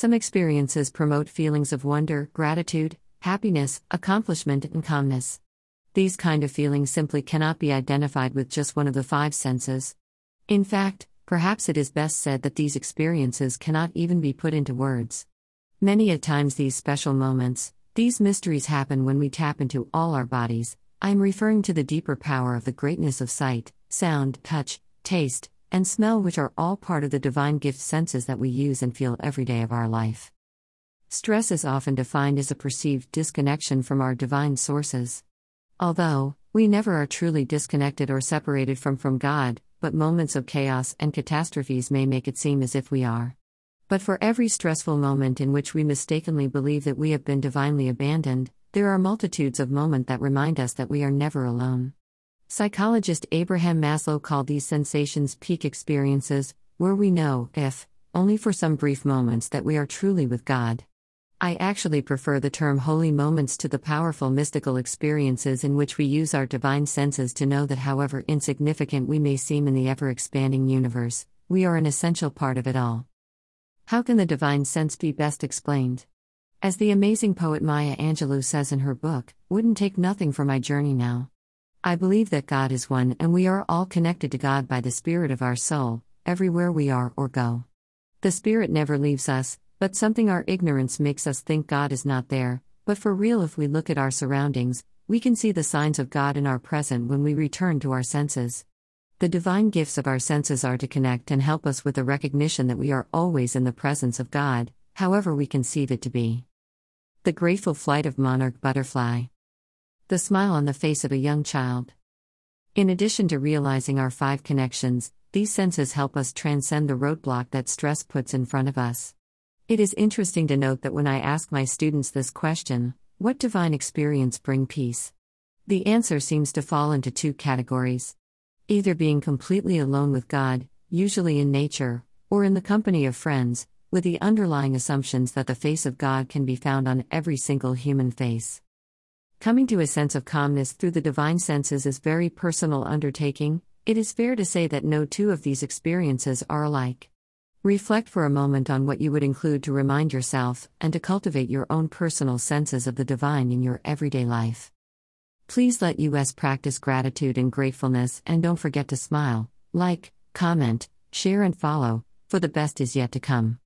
Some experiences promote feelings of wonder, gratitude, happiness, accomplishment, and calmness. These kind of feelings simply cannot be identified with just one of the five senses. In fact, perhaps it is best said that these experiences cannot even be put into words. Many a times, these special moments, these mysteries happen when we tap into all our bodies. I am referring to the deeper power of the greatness of sight, sound, touch, taste, and smell, which are all part of the divine gift senses that we use and feel every day of our life. Stress is often defined as a perceived disconnection from our divine sources. Although, we never are truly disconnected or separated from, from God, but moments of chaos and catastrophes may make it seem as if we are. But for every stressful moment in which we mistakenly believe that we have been divinely abandoned, there are multitudes of moments that remind us that we are never alone. Psychologist Abraham Maslow called these sensations peak experiences, where we know, if only for some brief moments, that we are truly with God. I actually prefer the term holy moments to the powerful mystical experiences in which we use our divine senses to know that however insignificant we may seem in the ever expanding universe, we are an essential part of it all. How can the divine sense be best explained? As the amazing poet Maya Angelou says in her book, Wouldn't Take Nothing for My Journey Now. I believe that God is one and we are all connected to God by the Spirit of our soul, everywhere we are or go. The Spirit never leaves us, but something our ignorance makes us think God is not there, but for real, if we look at our surroundings, we can see the signs of God in our present when we return to our senses. The divine gifts of our senses are to connect and help us with the recognition that we are always in the presence of God, however we conceive it to be. The graceful flight of monarch butterfly. The smile on the face of a young child. In addition to realizing our five connections, these senses help us transcend the roadblock that stress puts in front of us. It is interesting to note that when I ask my students this question, what divine experience bring peace? The answer seems to fall into two categories. Either being completely alone with God, usually in nature, or in the company of friends, with the underlying assumptions that the face of God can be found on every single human face. Coming to a sense of calmness through the divine senses is very personal undertaking. It is fair to say that no two of these experiences are alike. Reflect for a moment on what you would include to remind yourself and to cultivate your own personal senses of the divine in your everyday life. Please let us practice gratitude and gratefulness and don't forget to smile, like, comment, share, and follow, for the best is yet to come.